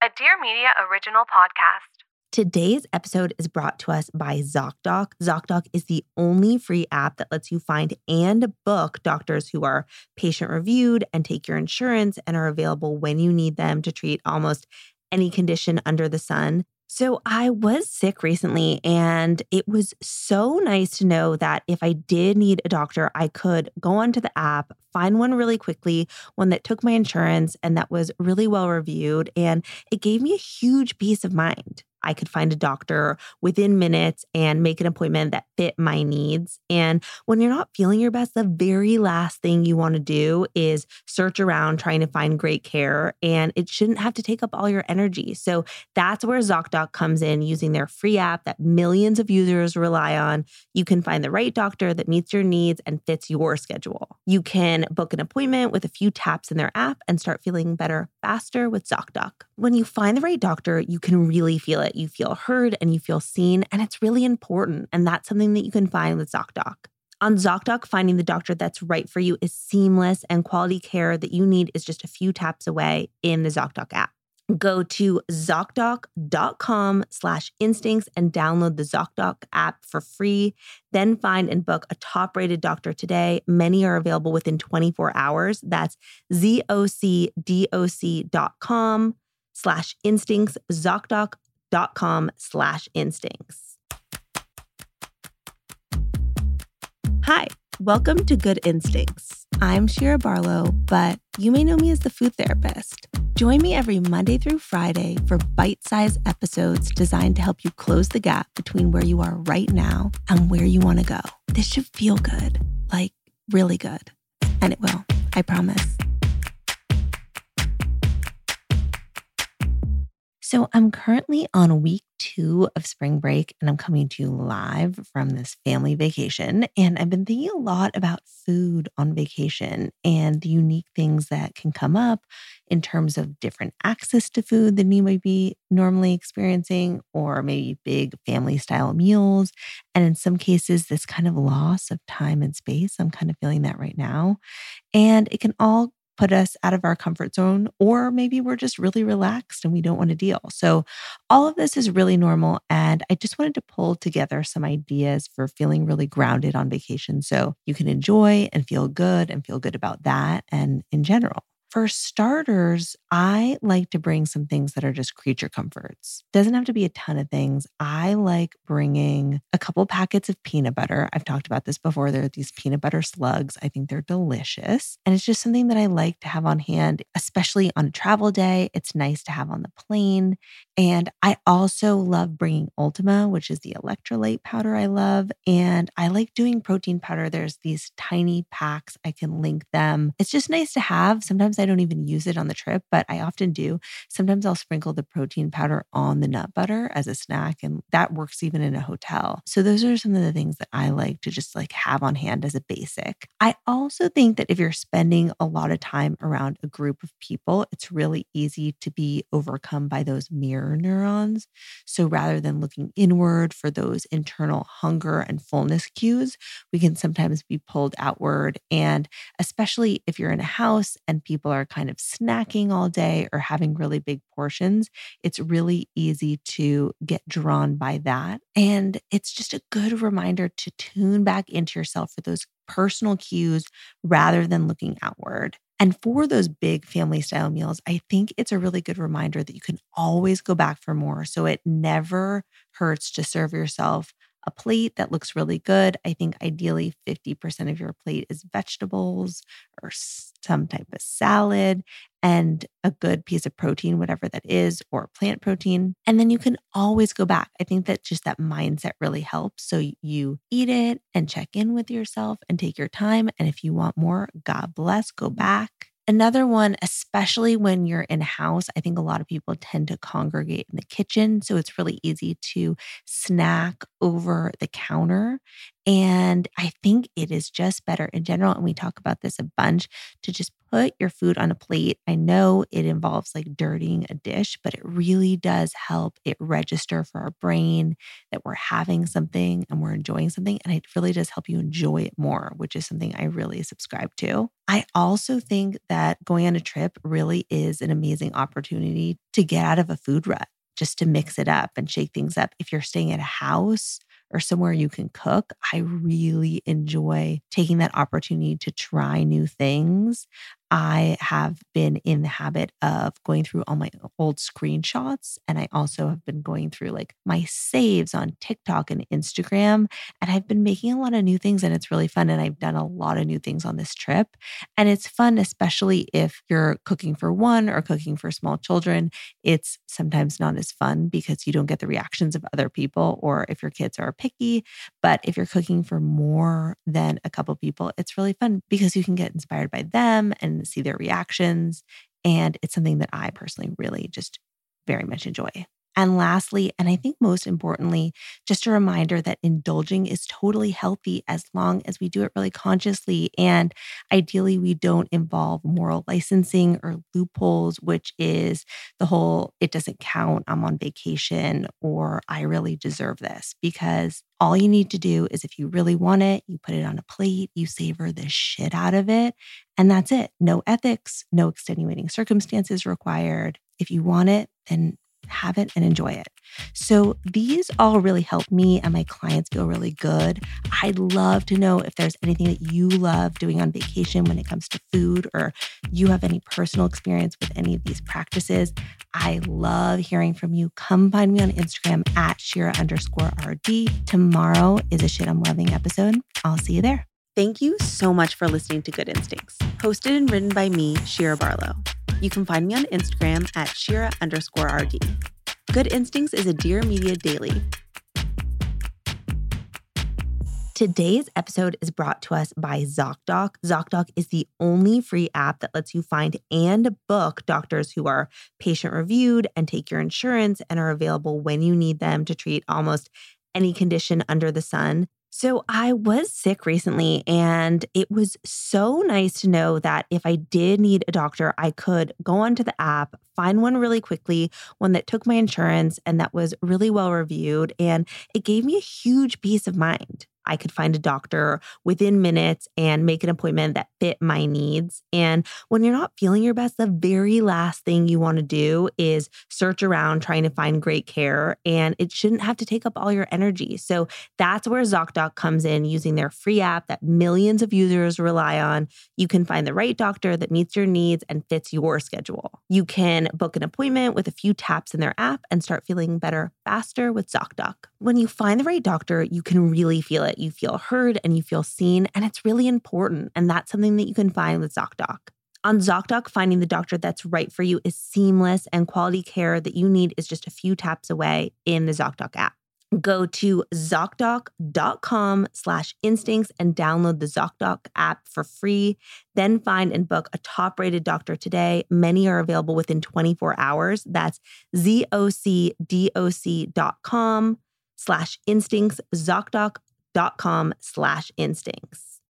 A Dear Media original podcast. Today's episode is brought to us by ZocDoc. ZocDoc is the only free app that lets you find and book doctors who are patient reviewed and take your insurance and are available when you need them to treat almost any condition under the sun. So I was sick recently, and it was so nice to know that if I did need a doctor, I could go onto the app, find one really quickly, one that took my insurance and that was really well reviewed. And it gave me a huge peace of mind. I could find a doctor within minutes and make an appointment that fit my needs. And when you're not feeling your best, the very last thing you want to do is search around trying to find great care. And it shouldn't have to take up all your energy. So that's where ZocDoc comes in using their free app that millions of users rely on. You can find the right doctor that meets your needs and fits your schedule. You can book an appointment with a few taps in their app and start feeling better faster with ZocDoc. When you find the right doctor, you can really feel it. You feel heard and you feel seen, and it's really important. And that's something that you can find with ZocDoc. On ZocDoc, finding the doctor that's right for you is seamless, and quality care that you need is just a few taps away in the ZocDoc app. Go to ZocDoc.com slash instincts and download the ZocDoc app for free. Then find and book a top rated doctor today. Many are available within 24 hours. That's ZocDoc.com slash instincts, ZocDoc.com slash instincts. Hi, welcome to Good Instincts. I'm Shira Barlow, but you may know me as the food therapist. Join me every Monday through Friday for bite sized episodes designed to help you close the gap between where you are right now and where you want to go. This should feel good, like really good. And it will, I promise. So I'm currently on a week two of spring break and I'm coming to you live from this family vacation. And I've been thinking a lot about food on vacation and the unique things that can come up in terms of different access to food than you might be normally experiencing, or maybe big family style meals. And in some cases, this kind of loss of time and space. I'm kind of feeling that right now. And it can all put us out of our comfort zone, or maybe we're just really relaxed and we don't want to deal. So, all of this is really normal. And I just wanted to pull together some ideas for feeling really grounded on vacation so you can enjoy and feel good and feel good about that and in general. For starters, I like to bring some things that are just creature comforts. Doesn't have to be a ton of things. I like bringing a couple packets of peanut butter. I've talked about this before. There are these peanut butter slugs. I think they're delicious. And it's just something that I like to have on hand, especially on a travel day. It's nice to have on the plane. And I also love bringing Ultima, which is the electrolyte powder I love. And I like doing protein powder. There's these tiny packs. I can link them. It's just nice to have. Sometimes I don't even use it on the trip, but I often do. Sometimes I'll sprinkle the protein powder on the nut butter as a snack, and that works even in a hotel. So those are some of the things that I like to just like have on hand as a basic. I also think that if you're spending a lot of time around a group of people, it's really easy to be overcome by those mirror neurons. So rather than looking inward for those internal hunger and fullness cues, we can sometimes be pulled outward. And especially if you're in a house and people are kind of snacking all day or having really big portions, it's really easy to get drawn by that. And it's just a good reminder to tune back into yourself for those personal cues rather than looking outward. And for those big family style meals, I think it's a really good reminder that you can always go back for more. So it never hurts to serve yourself a plate that looks really good. I think ideally 50% of your plate is vegetables or some type of salad and a good piece of protein, whatever that is, or plant protein. And then you can always go back. I think that just that mindset really helps. So you eat it and check in with yourself and take your time. And if you want more, God bless, go back. Another one, especially when you're in house, I think a lot of people tend to congregate in the kitchen. So it's really easy to snack over the counter. And I think it is just better in general. And we talk about this a bunch to just put your food on a plate. I know it involves like dirtying a dish, but it really does help it register for our brain that we're having something and we're enjoying something. And it really does help you enjoy it more, which is something I really subscribe to. I also think that going on a trip really is an amazing opportunity to get out of a food rut just to mix it up and shake things up. If you're staying at a house, or somewhere you can cook, I really enjoy taking that opportunity to try new things. I have been in the habit of going through all my old screenshots. And I also have been going through like my saves on TikTok and Instagram. And I've been making a lot of new things and it's really fun. And I've done a lot of new things on this trip. And it's fun, especially if you're cooking for one or cooking for small children. It's sometimes not as fun because you don't get the reactions of other people or if your kids are picky. But if you're cooking for more than a couple people, it's really fun because you can get inspired by them and see their reactions. And it's something that I personally really just very much enjoy. And lastly, and I think most importantly, just a reminder that indulging is totally healthy as long as we do it really consciously. And ideally, we don't involve moral licensing or loopholes, which is the whole it doesn't count, I'm on vacation, or I really deserve this. Because all you need to do is if you really want it, you put it on a plate, you savor the shit out of it, and that's it. No ethics, no extenuating circumstances required. If you want it, then have it and enjoy it. So, these all really help me and my clients feel really good. I'd love to know if there's anything that you love doing on vacation when it comes to food, or you have any personal experience with any of these practices. I love hearing from you. Come find me on Instagram at Shira underscore RD. Tomorrow is a shit I'm loving episode. I'll see you there. Thank you so much for listening to Good Instincts, hosted and written by me, Shira Barlow. You can find me on Instagram at Shira underscore RD. Good Instincts is a Dear Media daily. Today's episode is brought to us by ZocDoc. ZocDoc is the only free app that lets you find and book doctors who are patient reviewed and take your insurance and are available when you need them to treat almost any condition under the sun. So I was sick recently, and it was so nice to know that if I did need a doctor, I could go onto the app, find one really quickly, one that took my insurance and that was really well reviewed. And it gave me a huge peace of mind. I could find a doctor within minutes and make an appointment that fit my needs. And when you're not feeling your best, the very last thing you want to do is search around trying to find great care. And it shouldn't have to take up all your energy. So that's where ZocDoc comes in using their free app that millions of users rely on. You can find the right doctor that meets your needs and fits your schedule. You can book an appointment with a few taps in their app and start feeling better faster with ZocDoc. When you find the right doctor, you can really feel it you feel heard and you feel seen. And it's really important. And that's something that you can find with ZocDoc. On ZocDoc, finding the doctor that's right for you is seamless and quality care that you need is just a few taps away in the ZocDoc app. Go to ZocDoc.com slash instincts and download the ZocDoc app for free. Then find and book a top rated doctor today. Many are available within 24 hours. That's ZocDoc.com slash instincts, ZocDoc dot com slash instincts.